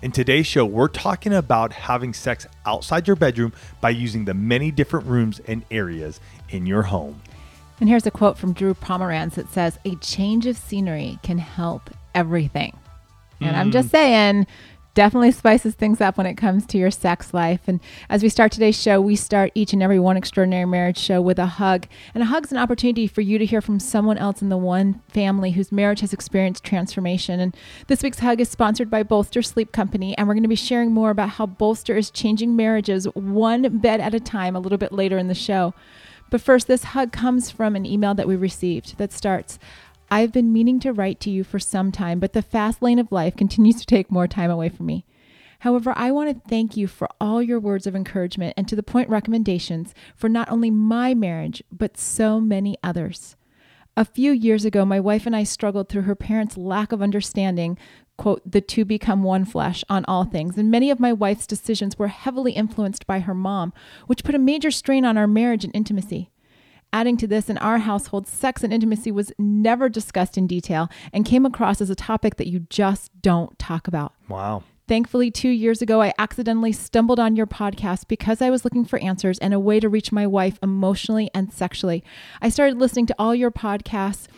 In today's show, we're talking about having sex outside your bedroom by using the many different rooms and areas in your home. And here's a quote from Drew Pomeranz that says, A change of scenery can help everything. And I'm just mm. saying, definitely spices things up when it comes to your sex life. And as we start today's show, we start each and every one extraordinary marriage show with a hug. And a hug's an opportunity for you to hear from someone else in the one family whose marriage has experienced transformation. And this week's hug is sponsored by Bolster Sleep Company. And we're going to be sharing more about how Bolster is changing marriages one bed at a time a little bit later in the show. But first, this hug comes from an email that we received that starts I've been meaning to write to you for some time, but the fast lane of life continues to take more time away from me. However, I want to thank you for all your words of encouragement and to the point recommendations for not only my marriage, but so many others. A few years ago, my wife and I struggled through her parents' lack of understanding, quote, the two become one flesh on all things. And many of my wife's decisions were heavily influenced by her mom, which put a major strain on our marriage and intimacy. Adding to this, in our household, sex and intimacy was never discussed in detail and came across as a topic that you just don't talk about. Wow. Thankfully, two years ago, I accidentally stumbled on your podcast because I was looking for answers and a way to reach my wife emotionally and sexually. I started listening to all your podcasts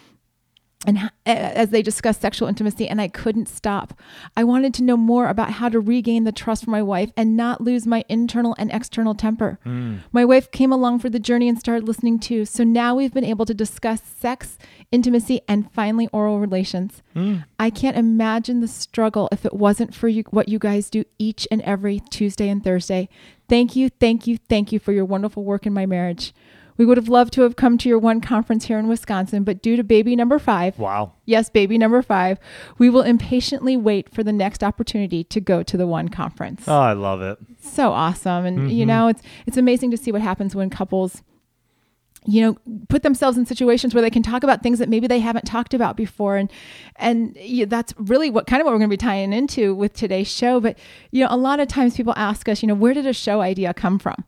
and as they discussed sexual intimacy and I couldn't stop. I wanted to know more about how to regain the trust for my wife and not lose my internal and external temper. Mm. My wife came along for the journey and started listening too. So now we've been able to discuss sex, intimacy and finally oral relations. Mm. I can't imagine the struggle if it wasn't for you what you guys do each and every Tuesday and Thursday. Thank you, thank you, thank you for your wonderful work in my marriage. We would have loved to have come to your one conference here in Wisconsin, but due to baby number five, wow, yes, baby number five, we will impatiently wait for the next opportunity to go to the one conference. Oh, I love it. So awesome, and mm-hmm. you know, it's it's amazing to see what happens when couples you know put themselves in situations where they can talk about things that maybe they haven't talked about before and and yeah, that's really what kind of what we're going to be tying into with today's show but you know a lot of times people ask us you know where did a show idea come from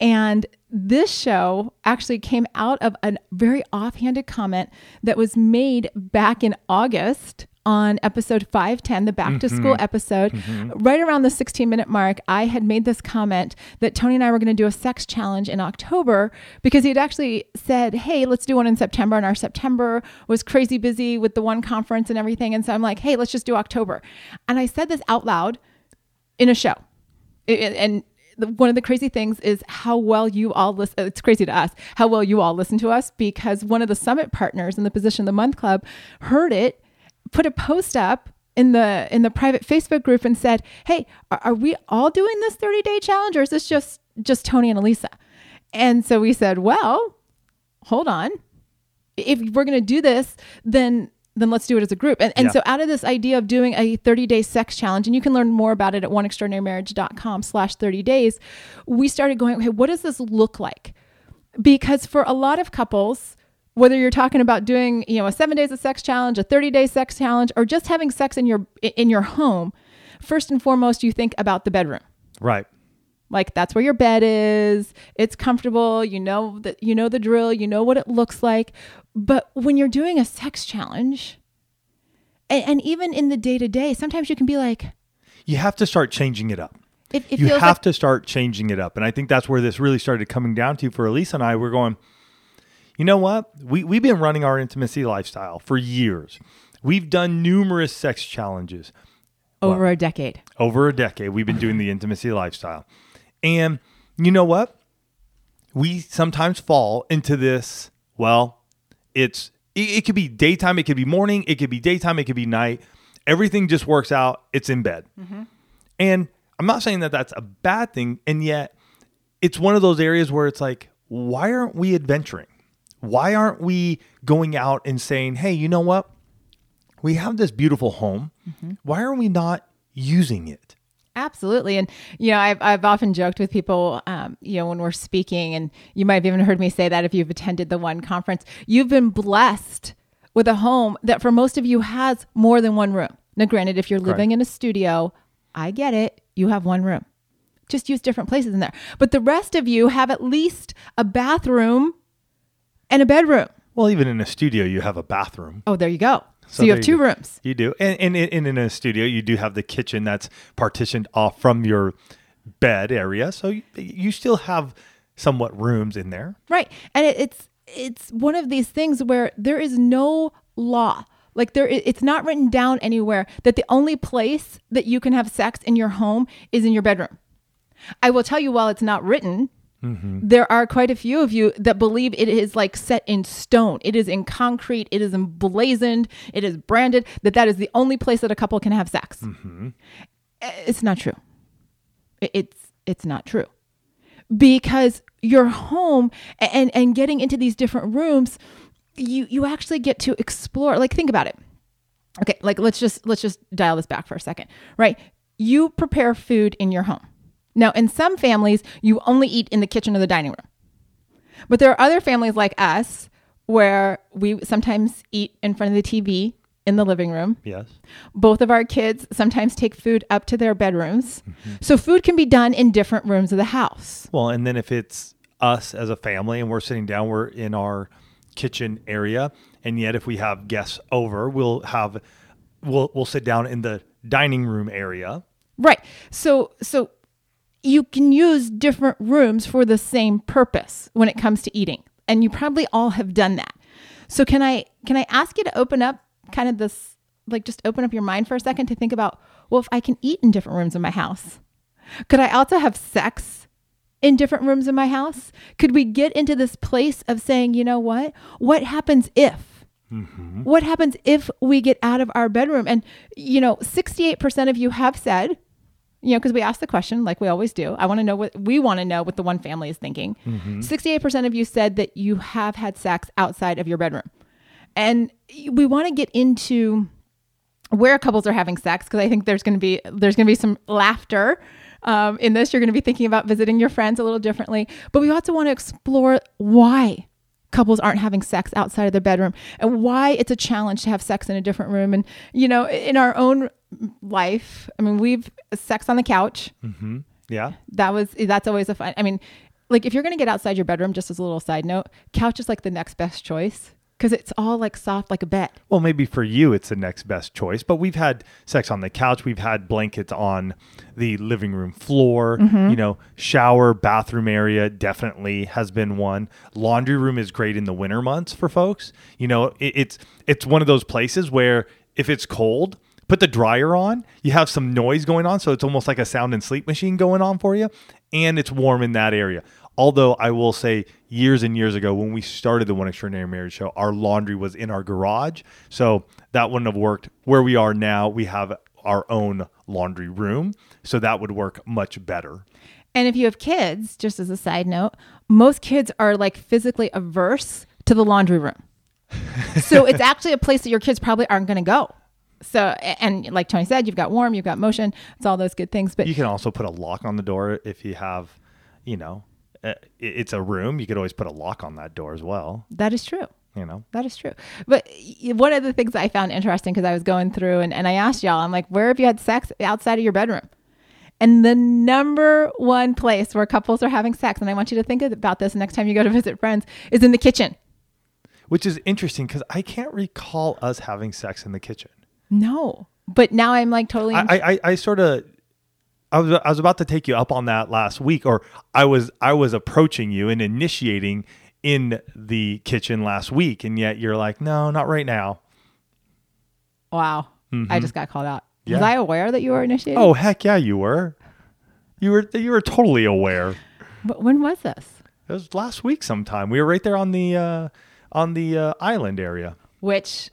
and this show actually came out of a very offhanded comment that was made back in August on episode 510, the back to school mm-hmm. episode. Mm-hmm. Right around the 16 minute mark, I had made this comment that Tony and I were going to do a sex challenge in October because he had actually said, Hey, let's do one in September. And our September was crazy busy with the one conference and everything. And so I'm like, Hey, let's just do October. And I said this out loud in a show. and one of the crazy things is how well you all listen. Uh, it's crazy to us how well you all listen to us because one of the summit partners in the Position of the Month Club heard it, put a post up in the in the private Facebook group and said, "Hey, are, are we all doing this 30 day challenge, or is this just just Tony and Elisa?" And so we said, "Well, hold on. If we're going to do this, then then let's do it as a group. And, and yeah. so out of this idea of doing a 30 day sex challenge, and you can learn more about it at oneextraordinarymarriage.com slash 30 days, we started going, okay, what does this look like? Because for a lot of couples, whether you're talking about doing, you know, a seven days of sex challenge, a 30 day sex challenge, or just having sex in your in your home, first and foremost, you think about the bedroom. Right. Like that's where your bed is. It's comfortable. You know that you know the drill. You know what it looks like. But when you're doing a sex challenge, and, and even in the day to day, sometimes you can be like, you have to start changing it up. It, it you have like- to start changing it up, and I think that's where this really started coming down to for Elisa and I. We're going. You know what? We we've been running our intimacy lifestyle for years. We've done numerous sex challenges. Over well, a decade. Over a decade, we've been doing the intimacy lifestyle. And you know what? We sometimes fall into this, well, it's it, it, could be daytime, it could be morning, it could be daytime, it could be night. Everything just works out. It's in bed. Mm-hmm. And I'm not saying that that's a bad thing, and yet it's one of those areas where it's like, why aren't we adventuring? Why aren't we going out and saying, "Hey, you know what? We have this beautiful home. Mm-hmm. Why are we not using it. Absolutely. And, you know, I've, I've often joked with people, um, you know, when we're speaking, and you might have even heard me say that if you've attended the one conference, you've been blessed with a home that for most of you has more than one room. Now, granted, if you're living in a studio, I get it. You have one room. Just use different places in there. But the rest of you have at least a bathroom and a bedroom. Well, even in a studio, you have a bathroom. Oh, there you go. So, So you have two go. rooms. You do, and, and, and in a studio, you do have the kitchen that's partitioned off from your bed area, so you, you still have somewhat rooms in there. Right. And it, it's it's one of these things where there is no law. Like there it's not written down anywhere that the only place that you can have sex in your home is in your bedroom. I will tell you while it's not written, there are quite a few of you that believe it is like set in stone. It is in concrete, it is emblazoned, it is branded that that is the only place that a couple can have sex. Uh, It's not true. It's it's not true. Because your home and and getting into these different rooms you you actually get to explore like think about it. Okay like let's just let's just dial this back for a second right? You prepare food in your home now in some families you only eat in the kitchen or the dining room but there are other families like us where we sometimes eat in front of the TV in the living room Yes. both of our kids sometimes take food up to their bedrooms. Mm-hmm. So food can be done in different rooms of the house. Well, and then if it's us as a family and we're sitting down, we're in our kitchen area, and yet if we have guests over, we'll have we'll we'll sit down in the dining room area. Right. So so you can use different rooms for the same purpose when it comes to eating. And you probably all have done that. So can I can I ask you to open up kind of this like just open up your mind for a second to think about well if I can eat in different rooms in my house. Could I also have sex in different rooms in my house? Could we get into this place of saying, you know what? What happens if? Mm-hmm. What happens if we get out of our bedroom? And, you know, 68% of you have said, you know, because we asked the question like we always do. I want to know what we want to know what the one family is thinking. 68% of you said that you have had sex outside of your bedroom. And we want to get into where couples are having sex because I think there's going to be there's going to be some laughter um, in this. You're going to be thinking about visiting your friends a little differently, but we also want to explore why couples aren't having sex outside of their bedroom and why it's a challenge to have sex in a different room. And you know, in our own life, I mean, we've sex on the couch. Mm-hmm. Yeah. That was that's always a fun. I mean, like if you're going to get outside your bedroom, just as a little side note, couch is like the next best choice because it's all like soft like a bed. Well, maybe for you it's the next best choice, but we've had sex on the couch, we've had blankets on the living room floor, mm-hmm. you know, shower, bathroom area definitely has been one. Laundry room is great in the winter months for folks. You know, it, it's it's one of those places where if it's cold, put the dryer on, you have some noise going on, so it's almost like a sound and sleep machine going on for you, and it's warm in that area. Although I will say, years and years ago, when we started the One Extraordinary Marriage Show, our laundry was in our garage. So that wouldn't have worked. Where we are now, we have our own laundry room. So that would work much better. And if you have kids, just as a side note, most kids are like physically averse to the laundry room. so it's actually a place that your kids probably aren't going to go. So, and like Tony said, you've got warm, you've got motion, it's all those good things. But You can also put a lock on the door if you have, you know, it's a room. You could always put a lock on that door as well, that is true. you know. That is true. But one of the things I found interesting because I was going through and, and I asked y'all, I'm like, where have you had sex outside of your bedroom? And the number one place where couples are having sex, and I want you to think about this next time you go to visit friends, is in the kitchen. Which is interesting because I can't recall us having sex in the kitchen. No. But now I'm like totally. I, I, I- I sort of, I was, I was about to take you up on that last week, or I was, I was approaching you and initiating in the kitchen last week, and yet you're like, no, not right now. wow. I just got called out. Was Mm-hmm. I aware that you were initiating? Oh heck yeah, you were, you were, you were totally aware. But when was this? It was last week sometime. We were right there on the, uh, on the uh, island area. Which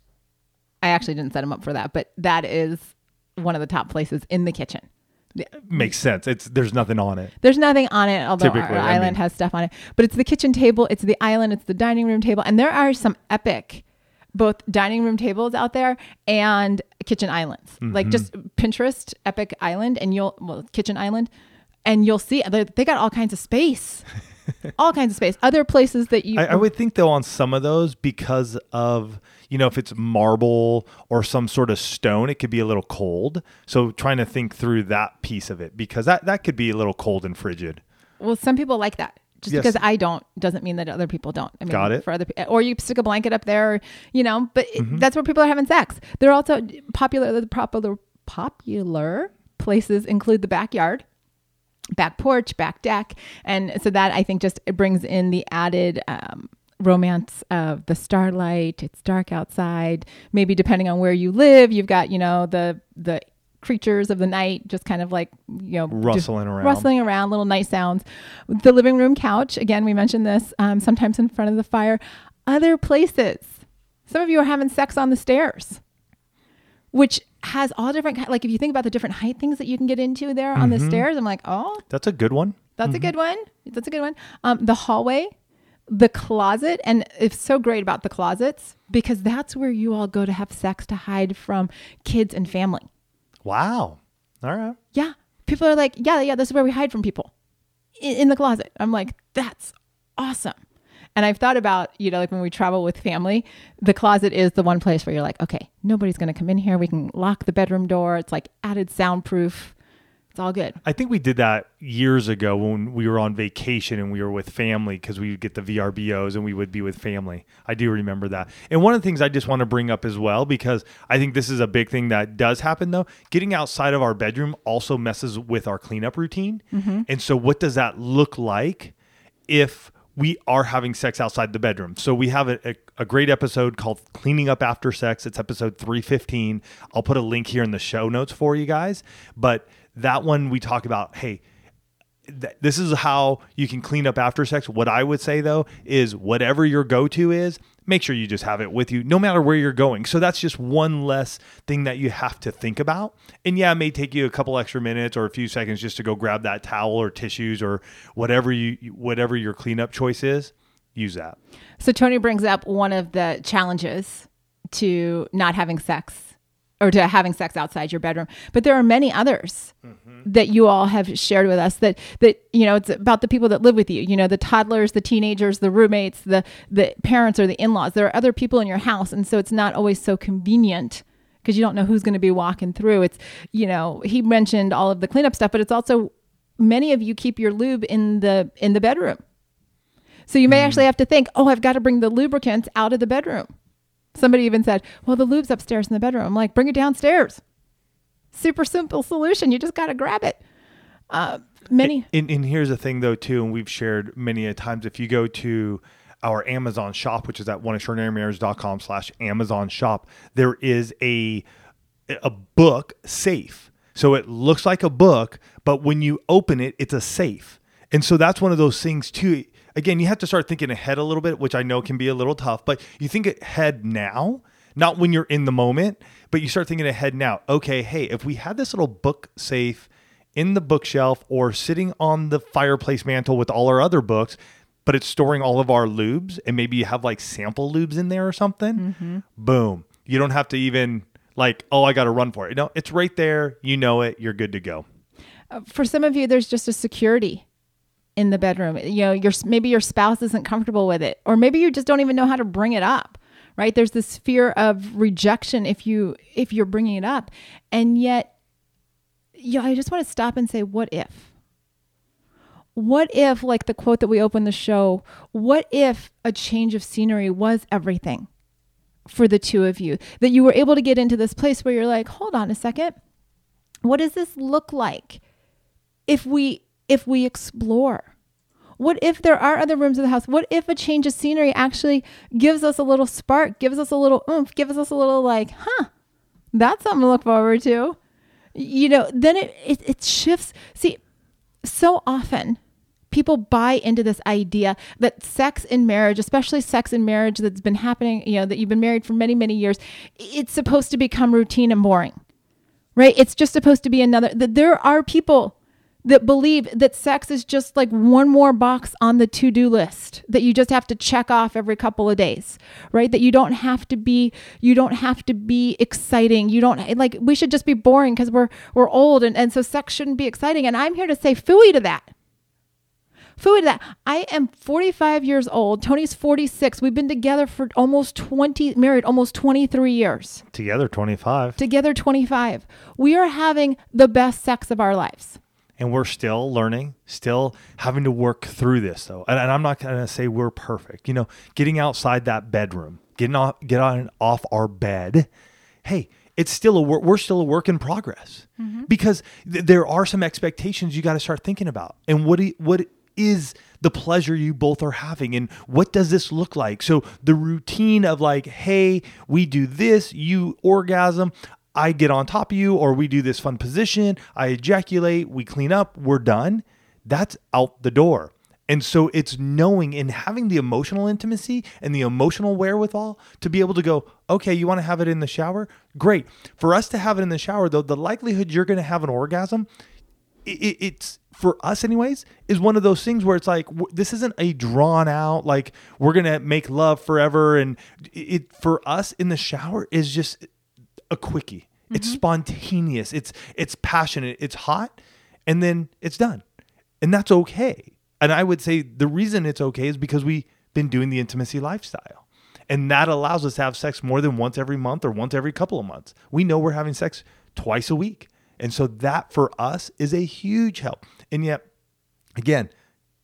I actually didn't set him up for that, but that is one of the top places in the kitchen. Makes sense. It's there's nothing on it. There's nothing on it, although Typically, our I island mean- has stuff on it. But it's the kitchen table, it's the island, it's the dining room table, and there are some epic both dining room tables out there and kitchen islands. Like mm-hmm. just Pinterest Epic Island and you'll well kitchen island and you'll see they got all kinds of space. all kinds of space. Other places that you I, I would think though on some of those because of you know if it's marble or some sort of stone, it could be a little cold. So trying to think through that piece of it because that that could be a little cold and frigid. well some people like that. Just Yes. because I don't doesn't mean that other people don't. I mean, Got it. For other pe- or you stick a blanket up there, you know. But it- Mm-hmm. that's where people are having sex. They're also popular. The popular popular places include the backyard, back porch, back deck, and so that I think just it brings in the added. Um, romance of the starlight. It's dark outside. Maybe depending on where you live you've got you know the the creatures of the night just kind of like you know Rustling around. rustling around little night sounds. The living room couch again we mentioned this um, sometimes in front of the fire. Other places. Some of you are having sex on the stairs which has all different like if you think about the different height things that you can get into there on the stairs i'm like oh That's a good one. that's a good one. That's a good one. Um, the hallway, the closet, and it's so great about the closets because that's where you all go to have sex to hide from kids and family. Wow. All right. Yeah, people are like, yeah, yeah, this is where we hide from people in, in the closet. I'm like, that's awesome. And I've thought about, you know, like when we travel with family, the closet is the one place where you're like, okay, nobody's going to come in here. We can lock the bedroom door. It's like added soundproof. It's all good. I think we did that years ago when we were on vacation and we were with family because we would get the VRBOs and we would be with family. I do remember that. And one of the things I just want to bring up as well, because I think this is a big thing that does happen though, getting outside of our bedroom also messes with our cleanup routine. Mm-hmm. And so, what does that look like if we are having sex outside the bedroom. So we have a, a, a great episode called Cleaning Up After Sex. It's episode 315. I'll put a link here in the show notes for you guys. But that one we talk about, hey, th- this is how you can clean up after sex. What I would say though is whatever your go to is, make sure you just have it with you no matter where you're going. So that's just one less thing that you have to think about. And yeah, it may take you a couple extra minutes or a few seconds just to go grab that towel or tissues or whatever you whatever your cleanup choice is. Use that. So Tony brings up one of the challenges to not having sex or to having sex outside your bedroom. But there are many others that you all have shared with us that that you know it's about the people that live with you. You know, the toddlers, the teenagers, the roommates, the the parents or the in-laws. There are other people in your house and so it's not always so convenient because you don't know who's going to be walking through. It's you know, he mentioned all of the cleanup stuff, but it's also many of you keep your lube in the in the bedroom. So you may hmm. actually have to think, oh, I've got to bring the lubricants out of the bedroom. Somebody even said, well, the lube's upstairs in the bedroom. I'm like, bring it downstairs. Super simple solution. You just got to grab it. Uh, many. And, and here's the thing though too, and we've shared many a times. If you go to our Amazon shop, which is at oneextraordinarymarriage.com slash Amazon shop, there is a a book safe. So it looks like a book, but when you open it, it's a safe. And so that's one of those things too. Again, you have to start thinking ahead a little bit, which I know can be a little tough, but you think ahead now, not when you're in the moment, but you start thinking ahead now. Okay, hey, if we had this little book safe in the bookshelf or sitting on the fireplace mantle with all our other books, but it's storing all of our lubes and maybe you have like sample lubes in there or something, mm-hmm. boom. You don't have to even like, oh, I got to run for it. No, it's right there. You know it. You're good to go. Uh, for some of you, there's just a security in the bedroom. You know, your maybe your spouse isn't comfortable with it, or maybe you just don't even know how to bring it up. Right? There's this fear of rejection if you if you're bringing it up, and yet, you know, I just want to stop and say, what if? What if, like the quote that we opened the show, what if a change of scenery was everything for the two of you? That you were able to get into this place where you're like, hold on a second. What does this look like if we if we explore? What if there are other rooms of the house? What if a change of scenery actually gives us a little spark, gives us a little oomph, gives us a little like, huh, that's something to look forward to. You know, then it, it, it shifts. See, so often people buy into this idea that sex in marriage, especially sex in marriage that's been happening, you know, that you've been married for many, many years, it's supposed to become routine and boring, right? It's just supposed to be another, that there are people that believe that sex is just like one more box on the to-do list that you just have to check off every couple of days right? That you don't have to be you don't have to be exciting. You don't like we should just be boring because we're we're old and, and so sex shouldn't be exciting. And i'm here to say fooey to that. Fooey to that. I am 45 years old. Tony's 46 we've been together for almost 20 married almost 23 years. Together 25. together 25 we are having the best sex of our lives and we're still learning, still having to work through this though. And, and I'm not going to say we're perfect. You know, getting outside that bedroom, getting off, get on off our bed. Hey, it's still a work. We're still a work in progress mm-hmm. because th- there are some expectations you got to start thinking about. And what i- what is the pleasure you both are having, and what does this look like? So the routine of like, hey, we do this, you orgasm. I get on top of you, or we do this fun position, I ejaculate, we clean up, we're done. That's out the door. And so it's knowing and having the emotional intimacy and the emotional wherewithal to be able to go, okay, you want to have it in the shower? Great. For us to have it in the shower, though, the likelihood you're going to have an orgasm, it's for us, anyways, is one of those things where it's like, this isn't a drawn out, like, we're going to make love forever. And it, for us in the shower, is just a quickie. It's mm-hmm. spontaneous. It's it's passionate. It's hot, and then it's done, and that's okay. And I would say the reason it's okay is because we've been doing the intimacy lifestyle, and that allows us to have sex more than once every month or once every couple of months. We know we're having sex twice a week, and so that for us is a huge help. And yet, again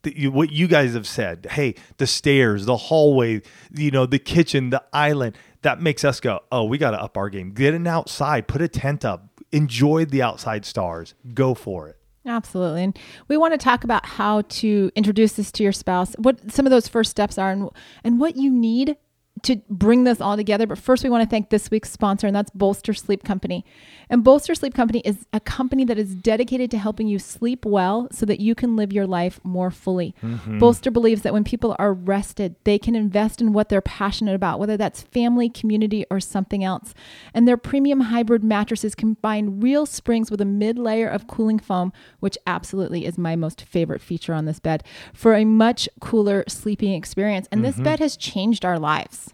the, you, what you guys have said hey the stairs the hallway you know the kitchen the island that makes us go oh we got to up our game get an outside put a tent up enjoy the outside stars go for it Absolutely. And we want to talk about how to introduce this to your spouse, what some of those first steps are, and, and what you need to bring this all together. But first, we want to thank this week's sponsor, and that's Bolster Sleep Company. And Bolster Sleep Company is a company that is dedicated to helping you sleep well so that you can live your life more fully. Mm-hmm. Bolster believes that when people are rested, they can invest in what they're passionate about, whether that's family, community, or something else. And their premium hybrid mattresses combine real springs with a mid layer of cooling foam, which absolutely is my most favorite feature on this bed, for a much cooler sleeping experience. And this mm-hmm. bed has changed our lives.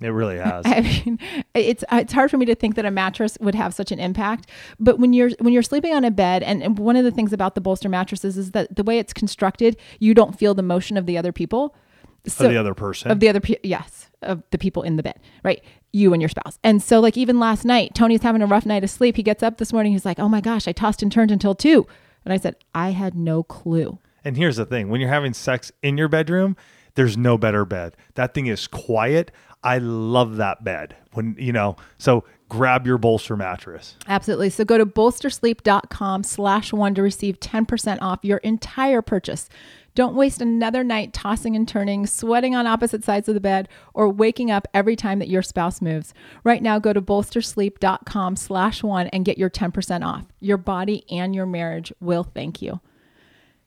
It really has I mean, it's uh, it's hard for me to think that a mattress would have such an impact. But when you're when you're sleeping on a bed, and, and one of the things about the bolster mattresses is that the way it's constructed, you don't feel the motion of the other people. So, of the other person of the other pe- yes of the people in the bed right you and your spouse and so like even last night tony's having a rough night of sleep he gets up this morning he's like oh my gosh i tossed and turned until two and i said i had no clue And here's the thing when you're having sex in your bedroom, there's no better bed. That thing is quiet. I love that bed. When, you know, so grab your bolster mattress. Absolutely. So go to bolstersleep.com slash one to receive 10% off your entire purchase. Don't waste another night tossing and turning, sweating on opposite sides of the bed, or waking up every time that your spouse moves. Right now, go to bolstersleep.com slash one and get your 10% off. Your body and your marriage will thank you.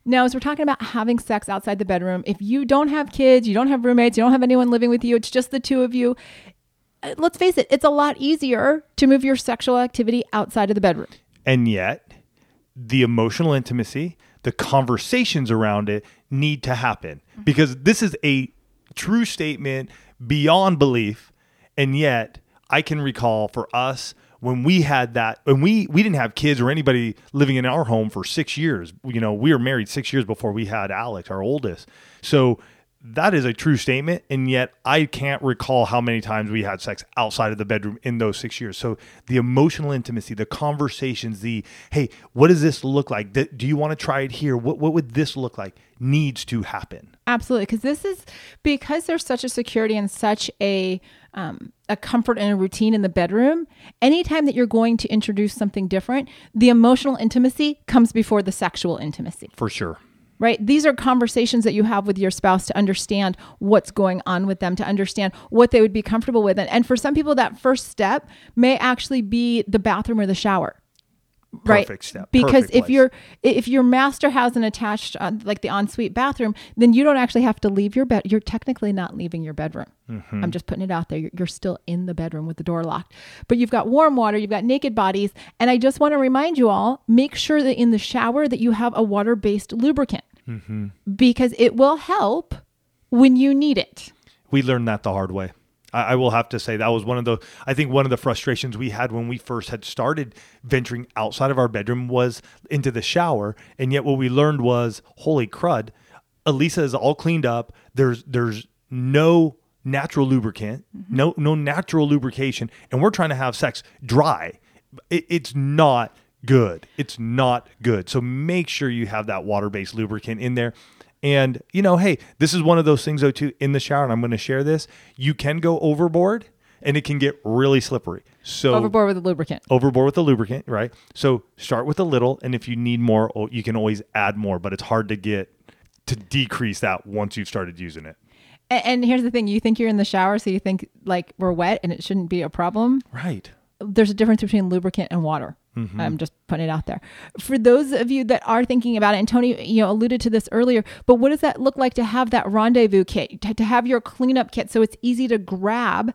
Now, as we're talking about having sex outside the bedroom, if you don't have kids, you don't have roommates, you don't have anyone living with you, it's just the two of you, uh, let's face it, it's a lot easier to move your sexual activity outside of the bedroom. And yet, the emotional intimacy, the conversations around it need to happen because this is a true statement beyond belief. And yet, I can recall for us when we had that, when we we didn't have kids or anybody living in our home for six years. You know, we were married six years before we had Alex, our oldest. So that is a true statement and yet i can't recall how many times we had sex outside of the bedroom in those six years. So the emotional intimacy the conversations the hey what does this look like? Do you want to try it here? What, what would this look like? Needs to happen. Absolutely, because this is because there's such a security and such a um, a comfort and a routine in the bedroom. Anytime that you're going to introduce something different, the emotional intimacy comes before the sexual intimacy. for sure right? These are conversations that you have with your spouse to understand what's going on with them, to understand what they would be comfortable with. And, and for some people, that first step may actually be the bathroom or the shower. right Perfect step. because if place. your if your master has an attached uh, like the ensuite bathroom then you don't actually have to leave your bed you're technically not leaving your bedroom Mm-hmm. i'm just putting it out there you're, you're still in the bedroom with the door locked but you've got warm water you've got naked bodies and i just want to remind you all make sure that in the shower that you have a water based lubricant Mm-hmm. because it will help when you need it we learned that the hard way. I, I will have to say that was one of the I think one of the frustrations we had when we first had started venturing outside of our bedroom was into the shower, and yet what we learned was holy crud, Elisa is all cleaned up. There's there's no natural lubricant, no no natural lubrication, and we're trying to have sex dry. It, it's not good. It's not good. So make sure you have that water based lubricant in there. And you know, hey, this is one of those things though too in the shower, and I'm going to share this. You can go overboard, and it can get really slippery. So overboard with the lubricant overboard with the lubricant, right? So start with a little, and if you need more, oh, you can always add more. But it's hard to get to decrease that once you've started using it. and, and here's the thing you think you're in the shower so you think like we're wet and it shouldn't be a problem Right. there's a difference between lubricant and water. Mm-hmm. I'm just putting it out there. For those of you that are thinking about it, and Tony, you know, alluded to this earlier, but what does that look like to have that rendezvous kit, to, to have your cleanup kit so it's easy to grab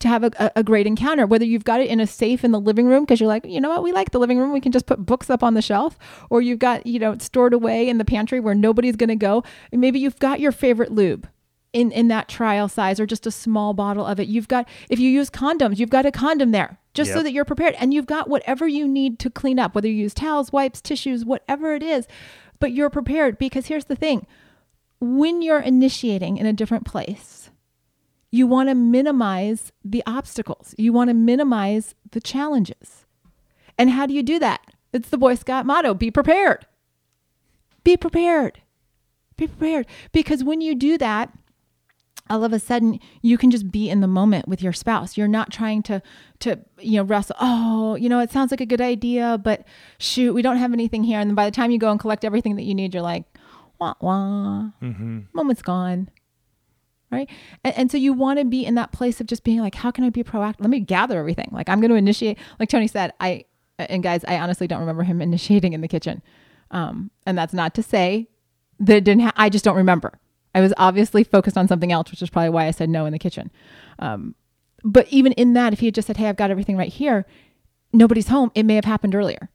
to have a, a, great encounter, whether you've got it in a safe in the living room because you're like, you know what, we like the living room, we can just put books up on the shelf, or you've got, you know, stored away in the pantry where nobody's going to go. And maybe you've got your favorite lube in in that trial size or just a small bottle of it. You've got if you use condoms, you've got a condom there just so that you're prepared and you've got whatever you need to clean up, whether you use towels, wipes, tissues, whatever it is. But you're prepared because here's the thing. When you're initiating in a different place, you want to minimize the obstacles. You want to minimize the challenges. And how do you do that? It's the Boy Scout motto, be prepared. Be prepared. Be prepared because when you do that, all of a sudden you can just be in the moment with your spouse. You're not trying to to you know wrestle oh you know it sounds like a good idea but shoot we don't have anything here. And then by the time you go and collect everything that you need you're like wah wah. Moment's gone. Right? And, and so you want to be in that place of just being like how can i be proactive? Let me gather everything. Like i'm going to initiate like tony said i and guys i honestly don't remember him initiating in the kitchen. Um, and that's not to say that it didn't ha- i just don't remember I was obviously focused on something else, which is probably why I said no in the kitchen. Um, but even in that, if he had just said, "Hey, I've got everything right here," nobody's home. It may have happened earlier,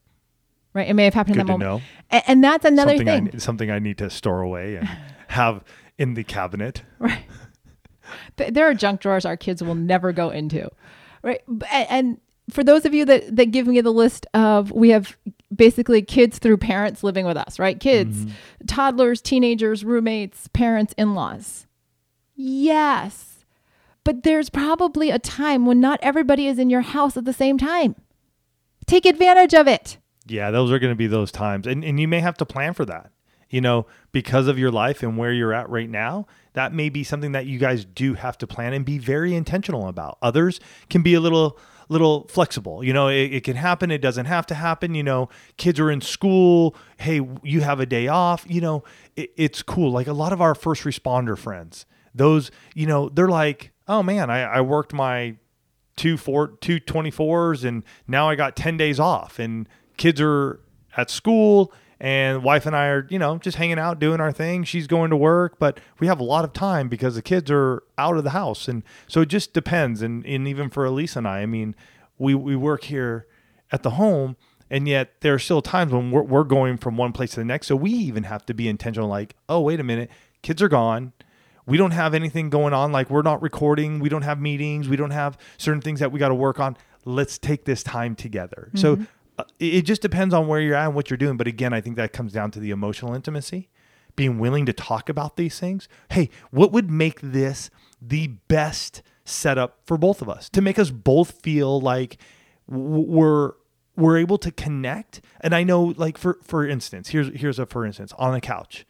right? It may have happened in Good that to moment. know. And, and that's another something thing. I, something I need to store away and have in the cabinet. Right. There are junk drawers our kids will never go into. Right. And for those of you that, that give me the list of, we have basically kids through parents living with us, right? Kids, mm-hmm. toddlers, teenagers, roommates, parents, in laws. Yes. But there's probably a time when not everybody is in your house at the same time. Take advantage of it. Yeah, those are going to be those times. And, and you may have to plan for that. You know, because of your life and where you're at right now, that may be something that you guys do have to plan and be very intentional about. Others can be a little little flexible. You know, it, it can happen, it doesn't have to happen. You know, kids are in school. Hey, you have a day off. You know, it, it's cool. Like a lot of our first responder friends, those, you know, they're like, oh man, I, I worked my two four two twenty fours and now I got ten days off and kids are at school and wife and I are, you know, just hanging out doing our thing. She's going to work, but we have a lot of time because the kids are out of the house. And so it just depends. And, and even for Elise and I, I mean, we, we work here at the home and yet there are still times when we're, we're going from one place to the next. So we even have to be intentional like, oh, wait a minute, kids are gone we don't have anything going on like we're not recording we don't have meetings we don't have certain things that we got to work on let's take this time together so uh, it just depends on where you're at and what you're doing. But again i think that comes down to the emotional intimacy being willing to talk about these things. Hey what would make this the best setup for both of us? To make us both feel like we're we're able to connect. And i know like for for instance here's here's a for instance on the couch.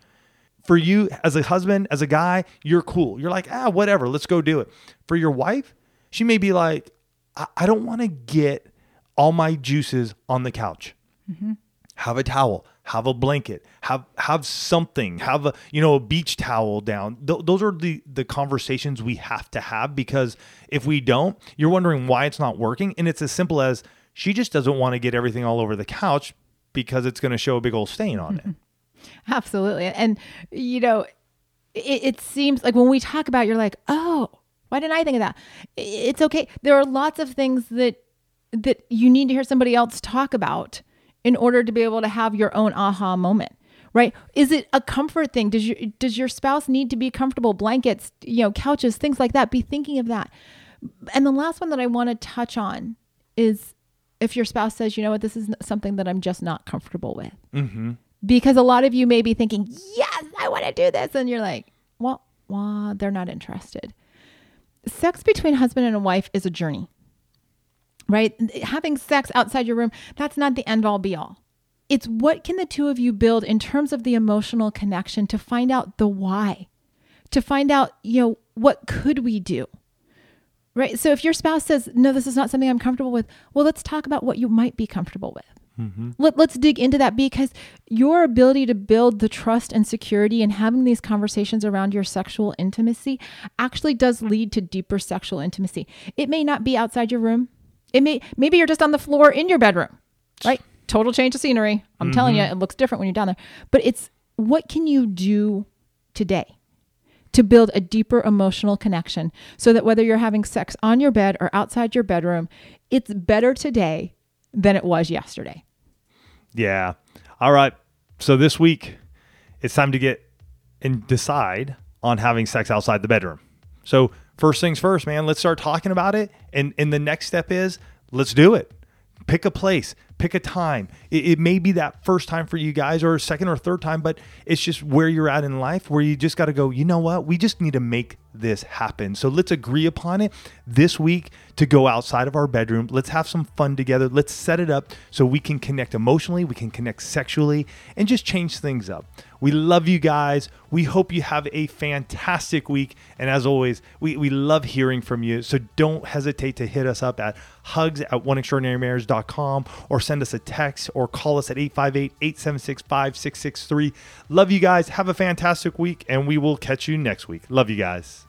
For you as a husband, as a guy, you're cool. You're like, ah, whatever, let's go do it. For your wife, she may be like, I, I don't want to get all my juices on the couch. Have a towel, have a blanket, have have something, have a you know a beach towel down. Th- those are the the conversations we have to have because if we don't, you're wondering why it's not working, and it's as simple as She just doesn't want to get everything all over the couch because it's going to show a big old stain on it. Mm-hmm. Absolutely. And, you know, it, it, seems like when we talk about, it, you're like, oh, why didn't I think of that? It's okay. There are lots of things that that you need to hear somebody else talk about in order to be able to have your own aha moment right? Is it a comfort thing? Does your does your spouse need to be comfortable blankets you know couches things like that? Be thinking of that. And the last one that i want to touch on is if your spouse says you know what? This is something that i'm just not comfortable with. Mm-hmm. because a lot of you may be thinking yes i want to do this. And you're like well, well they're not interested. Sex between husband and wife is a journey right having sex outside your room that's not the end all be all it's what can the two of you build in terms of the emotional connection to find out the why, to find out, you know, what could we do? Right. So if your spouse says, no, this is not something I'm comfortable with, well, let's talk about what you might be comfortable with. Mm-hmm. Let, let's dig into that because your ability to build the trust and security and having these conversations around your sexual intimacy actually does lead to deeper sexual intimacy. It may not be outside your room. It may maybe you're just on the floor in your bedroom, right? total change of scenery. I'm mm-hmm. telling you, it looks different when you're down there. But it's what can you do today to build a deeper emotional connection so that whether you're having sex on your bed or outside your bedroom, it's better today than it was yesterday. Yeah. All right. So this week, it's time to get and decide on having sex outside the bedroom. So first things first, man, let's start talking about it. And and the next step is let's do it. Pick a place, pick a time. It, it, may be that first time for you guys or second or third time, but it's just where you're at in life where you just got to go, you know what? We just need to make this happen. So let's agree upon it this week to go outside of our bedroom. Let's have some fun together. Let's set it up so we can connect emotionally, we can connect sexually, and just change things up. We love you guys. We hope you have a fantastic week. And as always, we, we love hearing from you. So don't hesitate to hit us up at hugs at oneextraordinarymarriage.com or send us a text or call us at 858 876 5663. Love you guys. Have a fantastic week, and we will catch you next week. Love you guys.